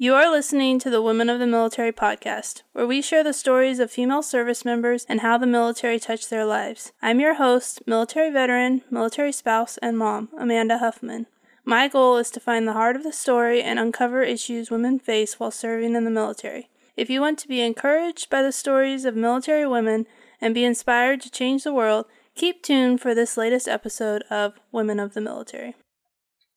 You are listening to the Women of the Military podcast, where we share the stories of female service members and how the military touched their lives. I'm your host, military veteran, military spouse, and mom, Amanda Huffman. My goal is to find the heart of the story and uncover issues women face while serving in the military. If you want to be encouraged by the stories of military women and be inspired to change the world, keep tuned for this latest episode of Women of the Military.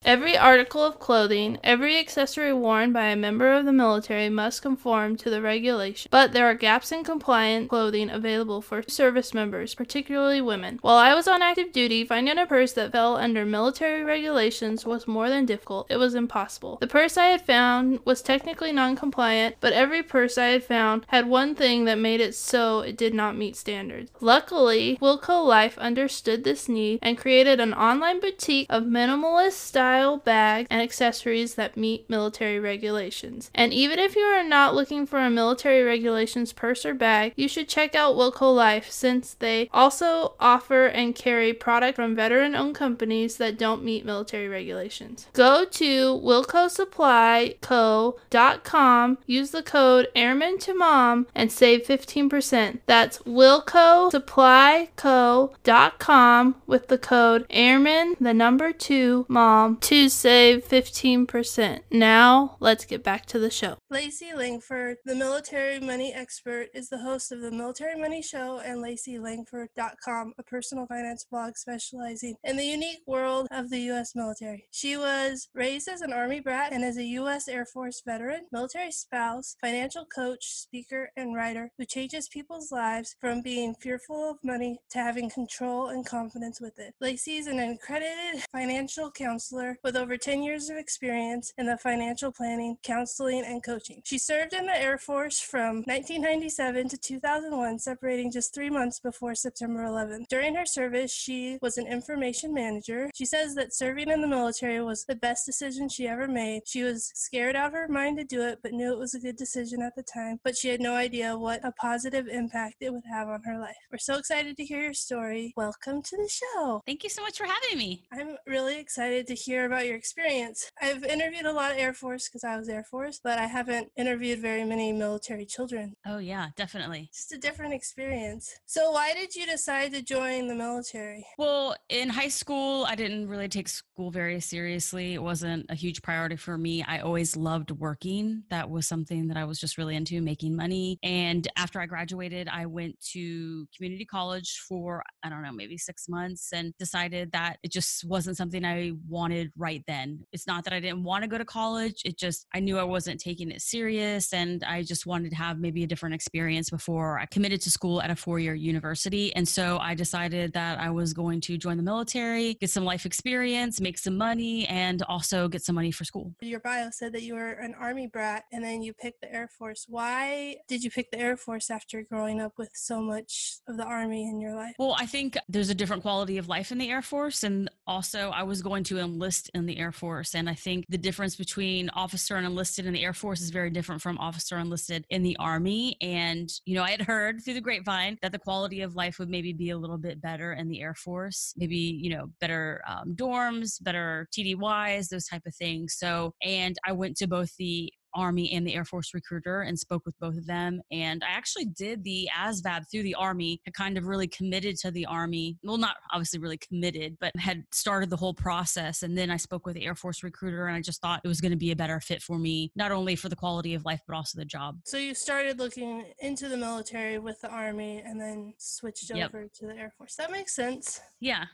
Every article of clothing, every accessory worn by a member of the military must conform to the regulation, but there are gaps in compliant clothing available for service members, particularly women. While I was on active duty, finding a purse that fell under military regulations was more than difficult, it was impossible. The purse I had found was technically non compliant, but every purse I had found had one thing that made it so it did not meet standards. Luckily, Wilco Life understood this need and created an online boutique of minimalist style style bag and accessories that meet military regulations. And even if you are not looking for a military regulations purse or bag, you should check out Wilco Life since they also offer and carry product from veteran owned companies that don't meet military regulations. Go to wilcosupplyco.com, use the code airman to mom and save 15%. That's wilcosupplyco.com with the code airman the number 2 mom to save 15%. Now, let's get back to the show. Lacey Langford, the military money expert, is the host of the Military Money Show and LaceyLangford.com, a personal finance blog specializing in the unique world of the U.S. military. She was raised as an Army brat and is a U.S. Air Force veteran, military spouse, financial coach, speaker, and writer who changes people's lives from being fearful of money to having control and confidence with it. Lacey is an accredited financial counselor with over 10 years of experience in the financial planning, counseling, and coaching. She served in the Air Force from 1997 to 2001, separating just three months before September 11th. During her service, she was an information manager. She says that serving in the military was the best decision she ever made. She was scared out of her mind to do it, but knew it was a good decision at the time, but she had no idea what a positive impact it would have on her life. We're so excited to hear your story. Welcome to the show. Thank you so much for having me. I'm really excited to hear hear about your experience. I've interviewed a lot of Air Force because I was Air Force, but I haven't interviewed very many military children. Oh, yeah, definitely. Just a different experience. So, why did you decide to join the military? Well, in high school, I didn't really take school very seriously. It wasn't a huge priority for me. I always loved working. That was something that I was just really into, making money. And after I graduated, I went to community college for, I don't know, maybe six months and decided that it just wasn't something I wanted right then. It's not that I didn't want to go to college, it just I knew I wasn't taking it serious and I just wanted to have maybe a different experience before I committed to school at a four-year university. And so I decided that I was going to join the military, get some life experience, make some money and also get some money for school. Your bio said that you were an army brat and then you picked the Air Force. Why did you pick the Air Force after growing up with so much of the army in your life? Well, I think there's a different quality of life in the Air Force and also I was going to enlist enlist in the Air Force. And I think the difference between officer and enlisted in the Air Force is very different from officer enlisted in the Army. And, you know, I had heard through the grapevine that the quality of life would maybe be a little bit better in the Air Force, maybe, you know, better um, dorms, better TDYs, those type of things. So, and I went to both the Army and the Air Force recruiter and spoke with both of them. And I actually did the ASVAB through the Army. I kind of really committed to the Army. Well, not obviously really committed, but had started the whole process. And then I spoke with the Air Force recruiter and I just thought it was going to be a better fit for me, not only for the quality of life, but also the job. So you started looking into the military with the Army and then switched yep. over to the Air Force. That makes sense. Yeah.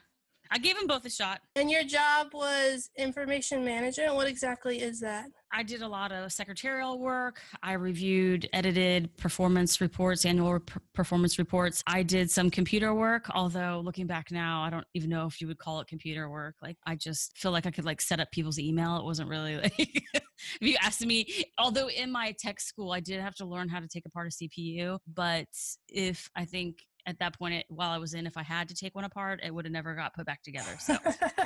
I gave them both a shot. And your job was information management. What exactly is that? I did a lot of secretarial work. I reviewed, edited performance reports, annual performance reports. I did some computer work, although looking back now, I don't even know if you would call it computer work. Like I just feel like I could like set up people's email. It wasn't really like if you asked me, although in my tech school I did have to learn how to take apart a CPU, but if I think at that point, it, while I was in, if I had to take one apart, it would have never got put back together. So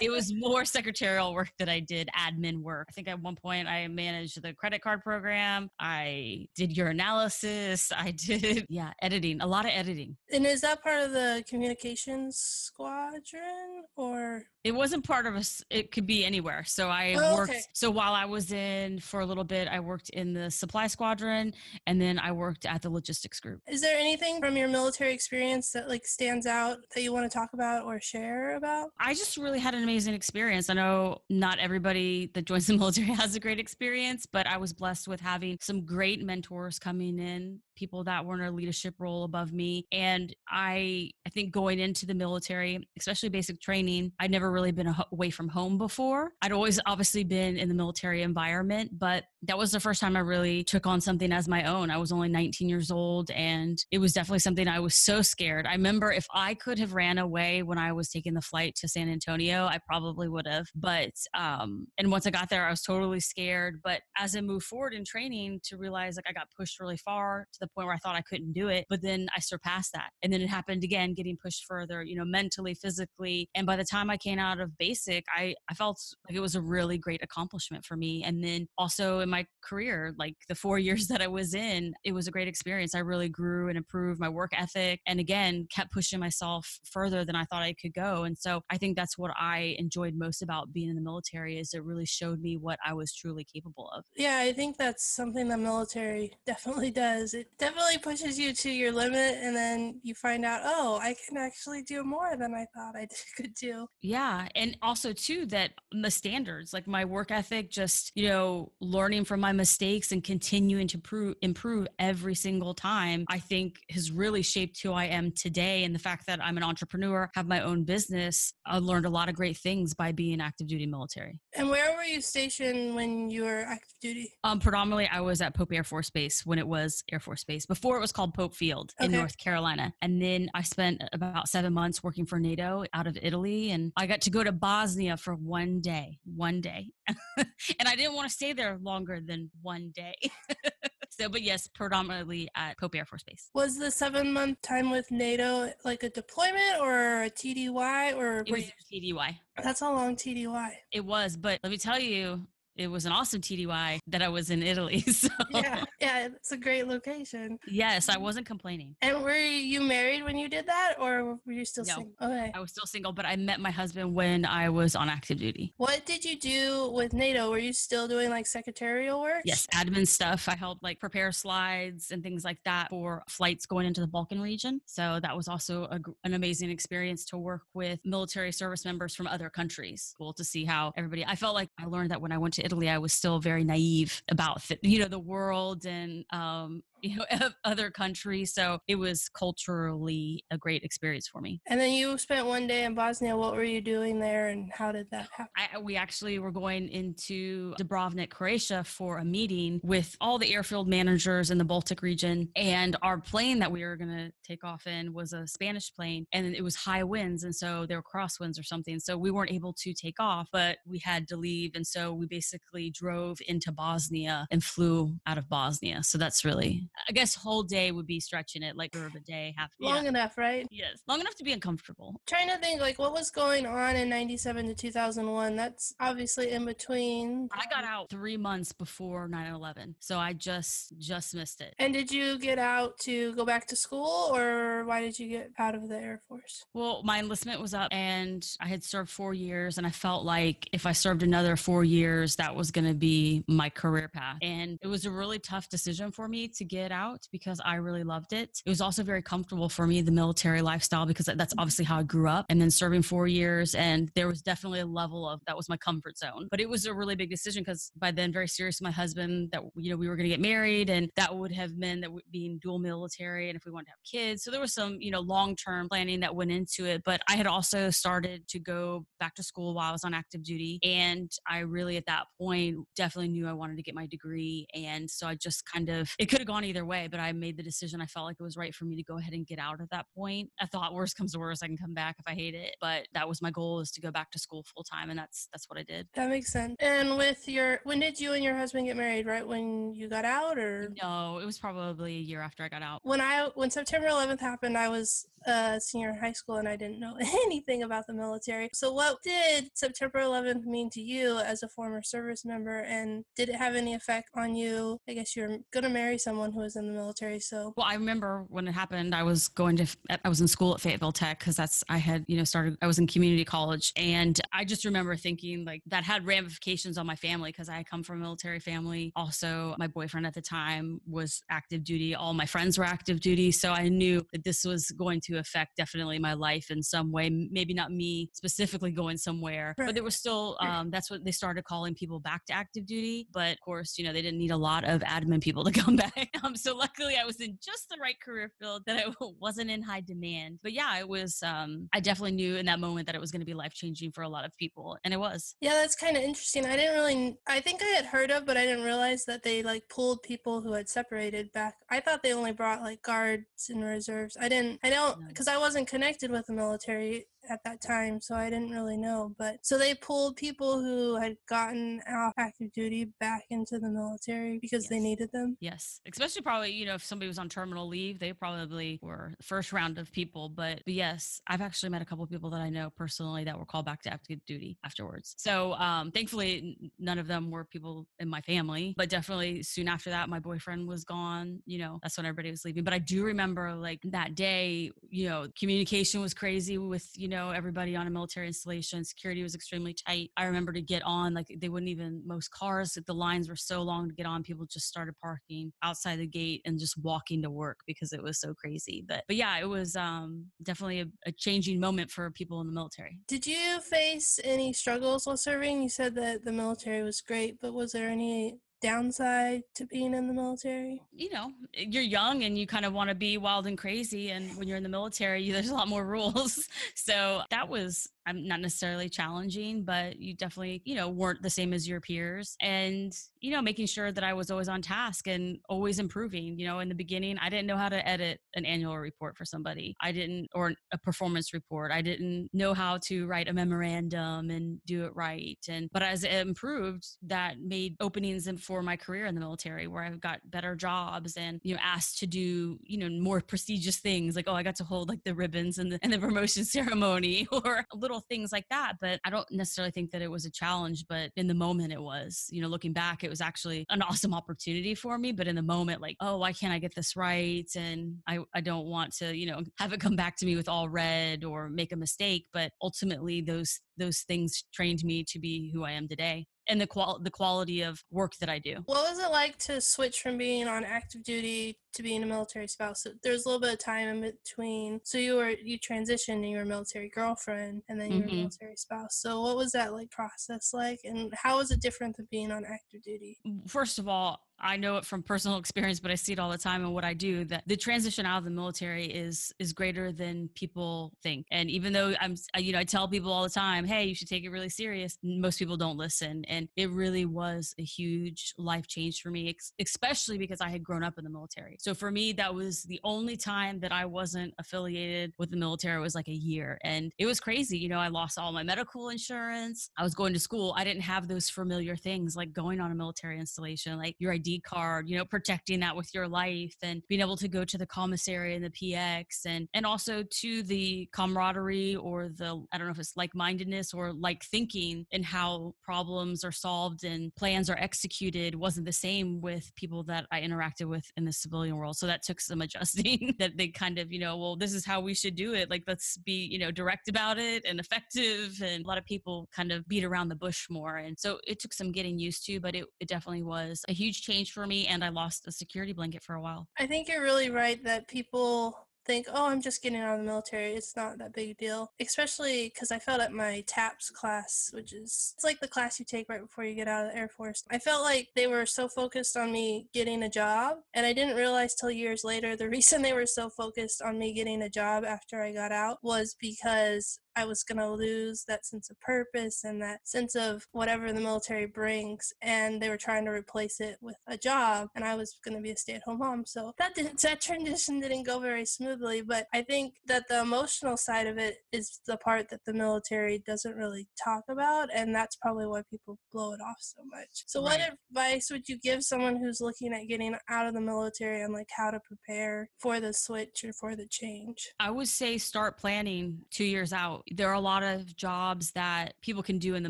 it was more secretarial work that I did admin work. I think at one point I managed the credit card program. I did your analysis. I did, yeah, editing, a lot of editing. And is that part of the communications squadron or? It wasn't part of us. It could be anywhere. So I oh, worked. Okay. So while I was in for a little bit, I worked in the supply squadron and then I worked at the logistics group. Is there anything from your military experience that like stands out that you want to talk about or share about? I just really had an amazing experience. I know not everybody that joins the military has a great experience, but I was blessed with having some great mentors coming in people that were in a leadership role above me. And I, I think going into the military, especially basic training, I'd never really been away from home before. I'd always obviously been in the military environment, but that was the first time I really took on something as my own. I was only 19 years old and it was definitely something I was so scared. I remember if I could have ran away when I was taking the flight to San Antonio, I probably would have. But, um, and once I got there, I was totally scared. But as I moved forward in training to realize like I got pushed really far to the point where I thought I couldn't do it, but then I surpassed that. And then it happened again, getting pushed further, you know, mentally, physically. And by the time I came out of basic, I, I felt like it was a really great accomplishment for me. And then also in my career, like the four years that I was in, it was a great experience. I really grew and improved my work ethic and again, kept pushing myself further than I thought I could go. And so I think that's what I enjoyed most about being in the military is it really showed me what I was truly capable of. Yeah, I think that's something the military definitely does. It definitely pushes you to your limit and then you find out, oh, I can actually do more than I thought I could do. Yeah. And also too that the standards, like my work ethic, just, you know, learning from my mistakes and continuing to prove, improve every single time, I think has really shaped who I am today. And the fact that I'm an entrepreneur, have my own business, I learned a lot of great things by being active duty military. And where were you stationed when you were active duty? Um, predominantly I was at Pope Air Force Base when it was Air Force Base before it was called Pope Field okay. in North Carolina. And then I spent about seven months working for NATO out of Italy. And I got to go to Bosnia for one day, one day. and I didn't want to stay there longer than one day. so, but yes, predominantly at Pope Air Force Base. Was the seven month time with NATO like a deployment or a TDY or? It was you- TDY. That's a long TDY. It was, but let me tell you, it was an awesome TDY that I was in Italy. So yeah, yeah, it's a great location. Yes, I wasn't complaining. And were you married when you did that, or were you still no, single? Okay, I was still single, but I met my husband when I was on active duty. What did you do with NATO? Were you still doing like secretarial work? Yes, admin stuff. I helped like prepare slides and things like that for flights going into the Balkan region. So that was also a, an amazing experience to work with military service members from other countries. Cool to see how everybody. I felt like I learned that when I went to Italy, I was still very naive about you know the world and um, you know other countries so it was culturally a great experience for me. And then you spent one day in bosnia what were you doing there and how did that happen I, we actually were going into dubrovnik croatia for a meeting with all the airfield managers in the baltic region and our plane that we were going to take off in was a spanish plane and it was high winds and so there were crosswinds or something so we weren't able to take off but we had to leave and so we basically drove into bosnia and flew out of bosnia so that's really I guess whole day would be stretching it, like of a day, half long yeah. enough, right? Yes, long enough to be uncomfortable. Trying to think, like, what was going on in '97 to 2001? That's obviously in between. I got out three months before 9/11, so I just just missed it. And did you get out to go back to school, or why did you get out of the Air Force? Well, my enlistment was up, and I had served four years, and I felt like if I served another four years, that was going to be my career path, and it was a really tough decision for me to get out because I really loved it. It was also very comfortable for me, the military lifestyle, because that's obviously how I grew up. And then serving four years, and there was definitely a level of that was my comfort zone. But it was a really big decision because by then, very serious my husband that, you know, we were going to get married, and that would have meant that being dual military and if we wanted to have kids. So there was some, you know, long term planning that went into it. But I had also started to go back to school while I was on active duty. And I really, at that point, definitely knew I wanted to get my degree. And so I just kind of, it could have gone either way, but I made the decision. I felt like it was right for me to go ahead and get out at that point. I thought worst comes to worst, I can come back if I hate it. But that was my goal is to go back to school full time. And that's, that's what I did. That makes sense. And with your, when did you and your husband get married? Right when you got out or? No, it was probably a year after I got out. When I, when September 11th happened, I was a senior in high school and I didn't know anything about the military. So what did September 11th mean to you as a former service member? And did it have any effect on you? I guess you're going to marry someone who was in the military. So, well, I remember when it happened, I was going to, I was in school at Fayetteville Tech because that's, I had, you know, started, I was in community college. And I just remember thinking like that had ramifications on my family because I come from a military family. Also, my boyfriend at the time was active duty. All my friends were active duty. So I knew that this was going to affect definitely my life in some way. Maybe not me specifically going somewhere, right. but there was still, um, that's what they started calling people back to active duty. But of course, you know, they didn't need a lot of admin people to come back. Um, so luckily I was in just the right career field that I wasn't in high demand. But yeah, it was, um, I definitely knew in that moment that it was going to be life changing for a lot of people. And it was. Yeah, that's kind of interesting. I didn't really, I think I had heard of, but I didn't realize that they like pulled people who had separated back. I thought they only brought like guards and reserves. I didn't, I don't, because I wasn't connected with the military at that time, so I didn't really know. But so they pulled people who had gotten out active duty back into the military because yes. they needed them. Yes, especially probably you know if somebody was on terminal leave, they probably were the first round of people. But, but yes, I've actually met a couple of people that I know personally that were called back to active duty afterwards. So um, thankfully, none of them were people in my family, but definitely soon after that, my boyfriend was gone. You know, that's when everybody was leaving. But I do remember like that day, you know, communication was crazy with you know everybody on a military installation. Security was extremely tight. I remember to get on, like they wouldn't even, most cars, the lines were so long to get on. People just started parking outside the gate and just walking to work because it was so crazy. But, but yeah, it was um, definitely a, a changing moment for people in the military. Did you face any struggles while serving? You said that the military was great, but was there any downside to being in the military? You know, you're young and you kind of want to be wild and crazy. And when you're in the military, there's a lot more rules. So that was I'm not necessarily challenging, but you definitely, you know, weren't the same as your peers. And, you know, making sure that I was always on task and always improving. You know, in the beginning, I didn't know how to edit an annual report for somebody. I didn't, or a performance report. I didn't know how to write a memorandum and do it right. And, but as it improved, that made openings for my career in the military where I got better jobs and, you know, asked to do, you know, more prestigious things like, oh, I got to hold like the ribbons and the, and the promotion ceremony or a little things like that. But I don't necessarily think that it was a challenge, but in the moment it was. You know, looking back, it was actually an awesome opportunity for me. But in the moment, like, oh, why can't I get this right? And I, I don't want to, you know, have it come back to me with all red or make a mistake. But ultimately those those things trained me to be who I am today and the qual the quality of work that I do. What was it like to switch from being on active duty to being a military spouse? So there's a little bit of time in between. So you were you transitioned and you were a military girlfriend and then you were mm-hmm. a military spouse. So what was that like process like and how was it different than being on active duty? First of all, I know it from personal experience, but I see it all the time in what I do that the transition out of the military is is greater than people think. And even though I'm you know, I tell people all the time, "Hey, you should take it really serious." Most people don't listen, and it really was a huge life change for me, especially because I had grown up in the military. So for me, that was the only time that I wasn't affiliated with the military It was like a year, and it was crazy. You know, I lost all my medical insurance. I was going to school. I didn't have those familiar things like going on a military installation, like your ID card, you know, protecting that with your life and being able to go to the commissary and the PX and and also to the camaraderie or the I don't know if it's like-mindedness or like thinking and how problems are solved and plans are executed wasn't the same with people that I interacted with in the civilian world. So that took some adjusting that they kind of, you know, well, this is how we should do it. Like let's be, you know, direct about it and effective and a lot of people kind of beat around the bush more. And so it took some getting used to, but it, it definitely was a huge change for me and I lost a security blanket for a while. I think you're really right that people think, oh, I'm just getting out of the military. It's not that big a deal. Especially because I felt at my TAPS class, which is it's like the class you take right before you get out of the Air Force. I felt like they were so focused on me getting a job, and I didn't realize till years later the reason they were so focused on me getting a job after I got out was because I was going to lose that sense of purpose and that sense of whatever the military brings. And they were trying to replace it with a job. And I was going to be a stay at home mom. So that, didn't, that transition didn't go very smoothly. But I think that the emotional side of it is the part that the military doesn't really talk about. And that's probably why people blow it off so much. So, right. what advice would you give someone who's looking at getting out of the military and like how to prepare for the switch or for the change? I would say start planning two years out. There are a lot of jobs that people can do in the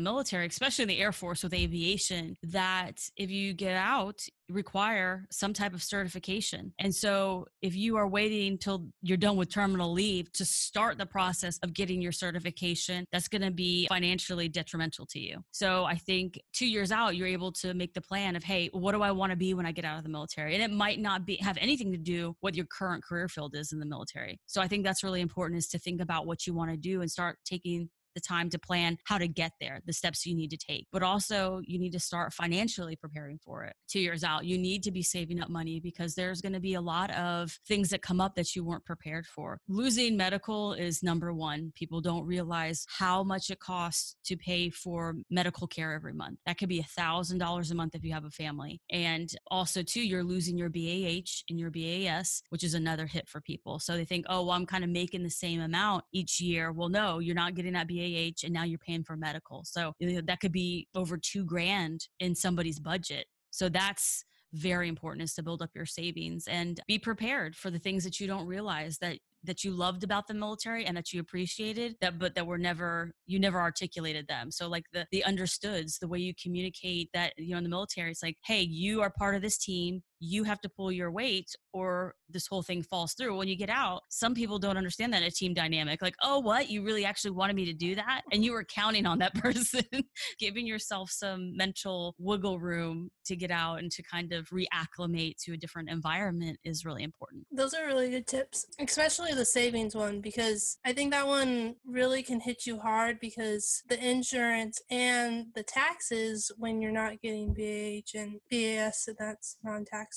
military, especially in the Air Force with aviation, that if you get out, require some type of certification. And so if you are waiting till you're done with terminal leave to start the process of getting your certification, that's going to be financially detrimental to you. So I think 2 years out you're able to make the plan of hey, what do I want to be when I get out of the military? And it might not be have anything to do what your current career field is in the military. So I think that's really important is to think about what you want to do and start taking the time to plan how to get there, the steps you need to take. But also, you need to start financially preparing for it. Two years out, you need to be saving up money because there's going to be a lot of things that come up that you weren't prepared for. Losing medical is number one. People don't realize how much it costs to pay for medical care every month. That could be a thousand dollars a month if you have a family. And also, too, you're losing your BAH and your BAS, which is another hit for people. So they think, oh, well, I'm kind of making the same amount each year. Well, no, you're not getting that BAH And now you're paying for medical. So that could be over two grand in somebody's budget. So that's very important is to build up your savings and be prepared for the things that you don't realize that that you loved about the military and that you appreciated that but that were never you never articulated them so like the the understoods the way you communicate that you know in the military it's like hey you are part of this team you have to pull your weight or this whole thing falls through. When you get out, some people don't understand that a team dynamic. Like, oh, what? You really actually wanted me to do that? And you were counting on that person, giving yourself some mental wiggle room to get out and to kind of reacclimate to a different environment is really important. Those are really good tips, especially the savings one, because I think that one really can hit you hard because the insurance and the taxes when you're not getting BAH and BAS, and that's non tax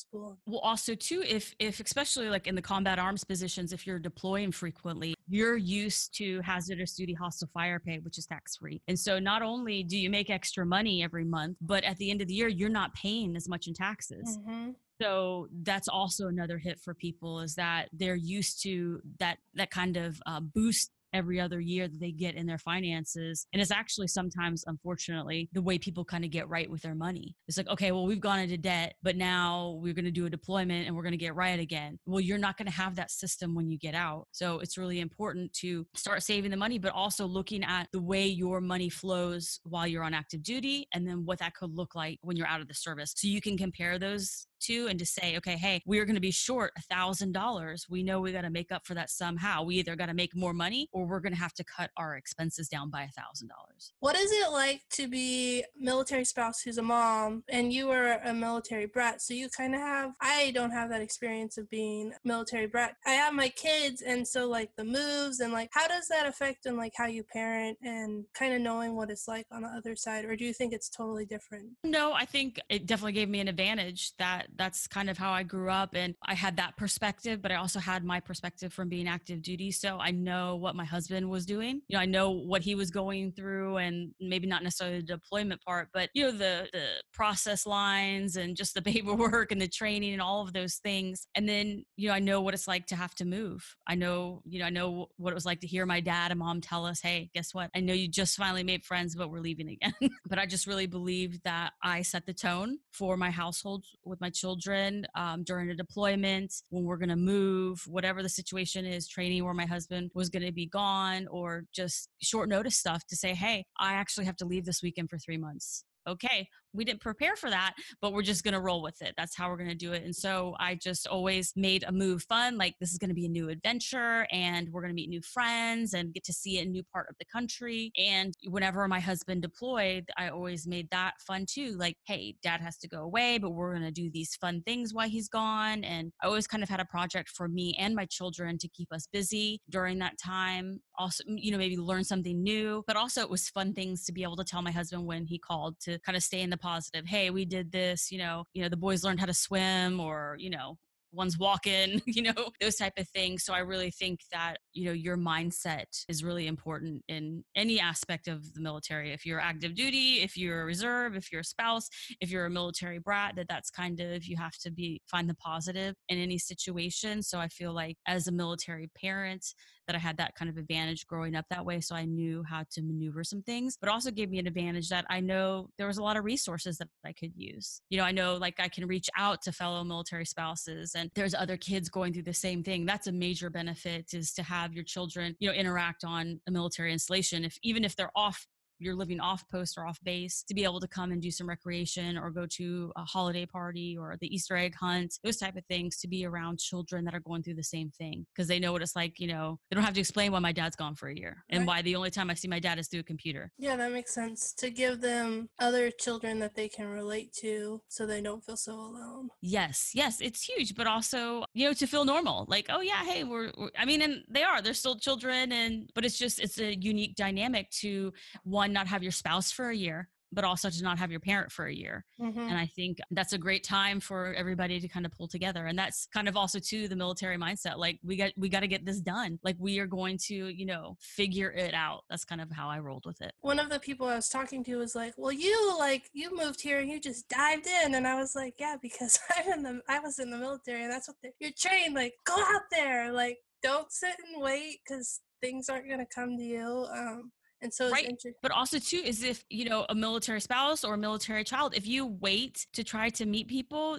well also too if if especially like in the combat arms positions if you're deploying frequently you're used to hazardous duty hostile fire pay which is tax free and so not only do you make extra money every month but at the end of the year you're not paying as much in taxes. Mm-hmm. so that's also another hit for people is that they're used to that that kind of uh, boost every other year that they get in their finances. And it's actually sometimes, unfortunately, the way people kind of get right with their money. It's like, okay, well, we've gone into debt, but now we're going to do a deployment and we're going to get right again. Well, you're not going to have that system when you get out. So it's really important to start saving the money, but also looking at the way your money flows while you're on active duty and then what that could look like when you're out of the service. So you can compare those to and to say, okay, hey, we're going to be short a thousand dollars. We know we got to make up for that somehow. We either got to make more money or we're going to have to cut our expenses down by a thousand dollars. What is it like to be a military spouse who's a mom and you are a military brat? So you kind of have, I don't have that experience of being military brat. I have my kids. And so like the moves and like, how does that affect and like how you parent and kind of knowing what it's like on the other side? Or do you think it's totally different? No, I think it definitely gave me an advantage that that's kind of how I grew up. And I had that perspective, but I also had my perspective from being active duty. So I know what my husband was doing. You know, I know what he was going through and maybe not necessarily the deployment part, but you know, the the process lines and just the paperwork and the training and all of those things. And then, you know, I know what it's like to have to move. I know, you know, I know what it was like to hear my dad and mom tell us, hey, guess what? I know you just finally made friends, but we're leaving again. but I just really believe that I set the tone for my household with my children um, during a deployment, when we're going to move, whatever the situation is, training where my husband was going to be gone, or just short notice stuff to say, hey, I actually have to leave this weekend for three months okay, we didn't prepare for that, but we're just going to roll with it. That's how we're going to do it. And so I just always made a move fun. Like this is going to be a new adventure and we're going to meet new friends and get to see a new part of the country. And whenever my husband deployed, I always made that fun too. Like, hey, dad has to go away, but we're going to do these fun things while he's gone. And I always kind of had a project for me and my children to keep us busy during that time. Also, you know, maybe learn something new, but also it was fun things to be able to tell my husband when he called to kind of stay in the positive. Hey, we did this, you know, you know, the boys learned how to swim or, you know, one's walking, you know, those type of things. So I really think that, you know, your mindset is really important in any aspect of the military. If you're active duty, if you're a reserve, if you're a spouse, if you're a military brat, that that's kind of, you have to be, find the positive in any situation. So I feel like as a military parent, that I had that kind of advantage growing up that way. So I knew how to maneuver some things, but also gave me an advantage that I know there was a lot of resources that I could use. You know, I know like I can reach out to fellow military spouses and there's other kids going through the same thing. That's a major benefit is to have your children, you know, interact on a military installation. If even if they're off you're living off post or off base to be able to come and do some recreation or go to a holiday party or the Easter egg hunt, those type of things to be around children that are going through the same thing because they know what it's like. You know, they don't have to explain why my dad's gone for a year and right. why the only time I see my dad is through a computer. Yeah, that makes sense to give them other children that they can relate to so they don't feel so alone. Yes, yes, it's huge, but also, you know, to feel normal. Like, oh, yeah, hey, we're, we're I mean, and they are, they're still children. And, but it's just, it's a unique dynamic to one one not have your spouse for a year but also to not have your parent for a year. Mm-hmm. and i think that's a great time for everybody to kind of pull together. And that's kind of also to the military mindset like we got we got to get this done. Like we are going to you know figure it out. That's kind of how i rolled with it. One of the people i was talking to was like well you like you moved here and you just dived in. And i was like yeah because i'm in the i was in the military and that's what you're trained like go out there like don't sit and wait because things aren't going to come to you. Um and so right. Inter- but also too is if you know a military spouse or a military child if you wait to try to meet people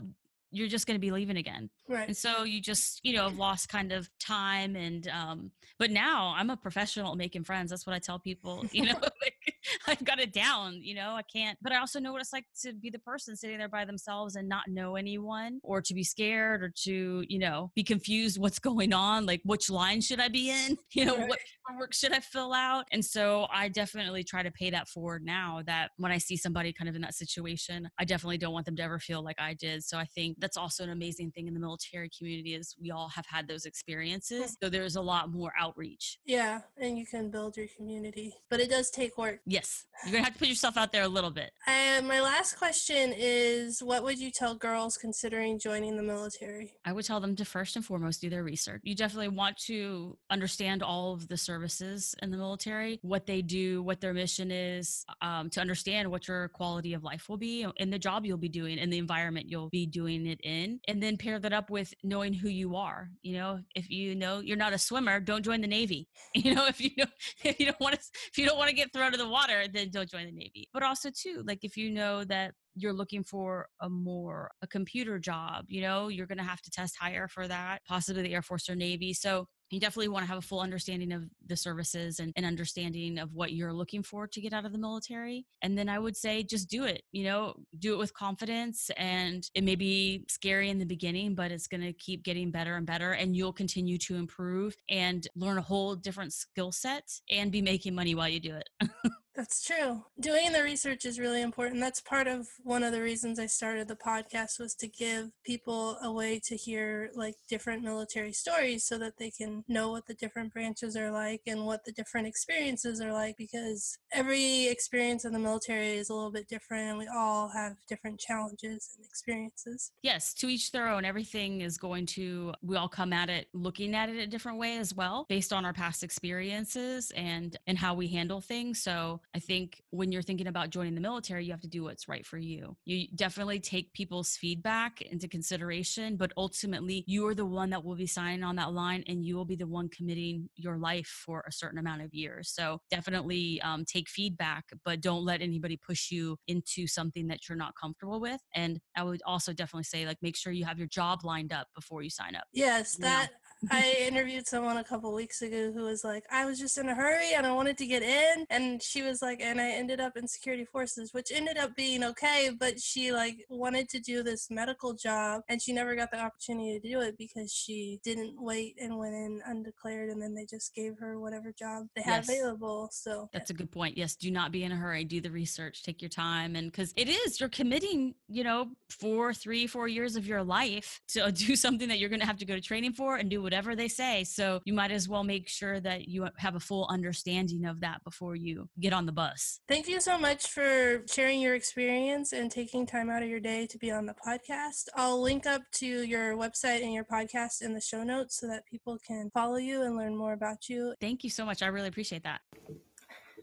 you're just going to be leaving again right and so you just you know have lost kind of time and um but now i'm a professional at making friends that's what i tell people you know like, i've got it down you know i can't but i also know what it's like to be the person sitting there by themselves and not know anyone or to be scared or to you know be confused what's going on like which line should i be in you know right. what work should i fill out and so i definitely try to pay that forward now that when i see somebody kind of in that situation i definitely don't want them to ever feel like i did so i think that's also an amazing thing in the military community is we all have had those experiences. So there's a lot more outreach. Yeah, and you can build your community, but it does take work. Yes, you're gonna have to put yourself out there a little bit. And my last question is, what would you tell girls considering joining the military? I would tell them to first and foremost do their research. You definitely want to understand all of the services in the military, what they do, what their mission is, um, to understand what your quality of life will be, and the job you'll be doing, and the environment you'll be doing it in and then pair that up with knowing who you are you know if you know you're not a swimmer don't join the navy you know if you know if you don't want to if you don't want to get thrown to the water then don't join the navy but also too like if you know that you're looking for a more a computer job you know you're to have to test higher for that possibly the air force or navy so you definitely want to have a full understanding of the services and an understanding of what you're looking for to get out of the military. And then I would say just do it, you know, do it with confidence. And it may be scary in the beginning, but it's going to keep getting better and better. And you'll continue to improve and learn a whole different skill set and be making money while you do it. That's true. Doing the research is really important. That's part of one of the reasons I started the podcast was to give people a way to hear like different military stories so that they can know what the different branches are like and what the different experiences are like because every experience in the military is a little bit different and we all have different challenges and experiences. Yes, to each their own. Everything is going to we all come at it looking at it a different way as well based on our past experiences and and how we handle things. So I think when you're thinking about joining the military, you have to do what's right for you. You definitely take people's feedback into consideration, but ultimately, you are the one that will be signing on that line and you will be the one committing your life for a certain amount of years. So definitely um, take feedback, but don't let anybody push you into something that you're not comfortable with. And I would also definitely say, like, make sure you have your job lined up before you sign up. Yes, that I interviewed someone a couple weeks ago who was like, I was just in a hurry and I wanted to get in. And she was like, and I ended up in security forces, which ended up being okay. But she like wanted to do this medical job and she never got the opportunity to do it because she didn't wait and went in undeclared. And then they just gave her whatever job they had yes. available. So that's a good point. Yes. Do not be in a hurry. Do the research, take your time. And because it is, you're committing, you know, four, three, four years of your life to do something that you're going to have to go to training for and do whatever they say. So you might as well make sure that you have a full understanding of that before you get on the bus. Thank you so much for sharing your experience and taking time out of your day to be on the podcast. I'll link up to your website and your podcast in the show notes so that people can follow you and learn more about you. Thank you so much. I really appreciate that.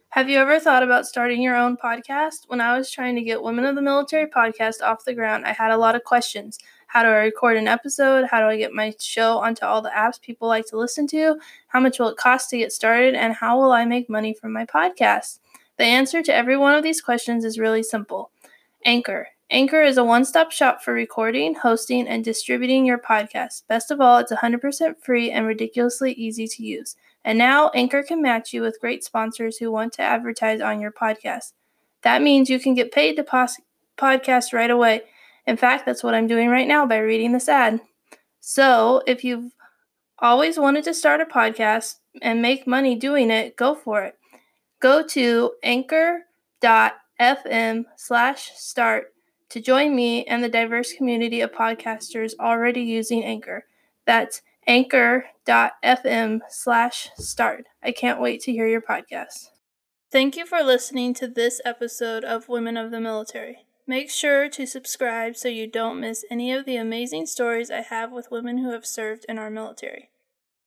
Have you ever thought about starting your own podcast? When I was trying to get Women of the Military podcast off the ground, I had a lot of questions. How do I record an episode? How do I get my show onto all the apps people like to listen to? How much will it cost to get started? And how will I make money from my podcast? The answer to every one of these questions is really simple Anchor. Anchor is a one stop shop for recording, hosting, and distributing your podcast. Best of all, it's 100% free and ridiculously easy to use. And now Anchor can match you with great sponsors who want to advertise on your podcast. That means you can get paid to pos- podcast right away. In fact, that's what I'm doing right now by reading this ad. So, if you've always wanted to start a podcast and make money doing it, go for it. Go to anchor.fm slash start to join me and the diverse community of podcasters already using Anchor. That's anchor.fm slash start. I can't wait to hear your podcast. Thank you for listening to this episode of Women of the Military. Make sure to subscribe so you don't miss any of the amazing stories I have with women who have served in our military.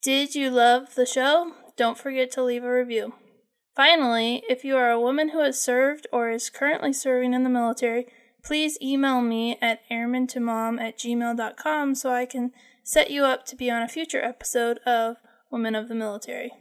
Did you love the show? Don't forget to leave a review. Finally, if you are a woman who has served or is currently serving in the military, please email me at airmantomom at gmail.com so I can set you up to be on a future episode of Women of the Military.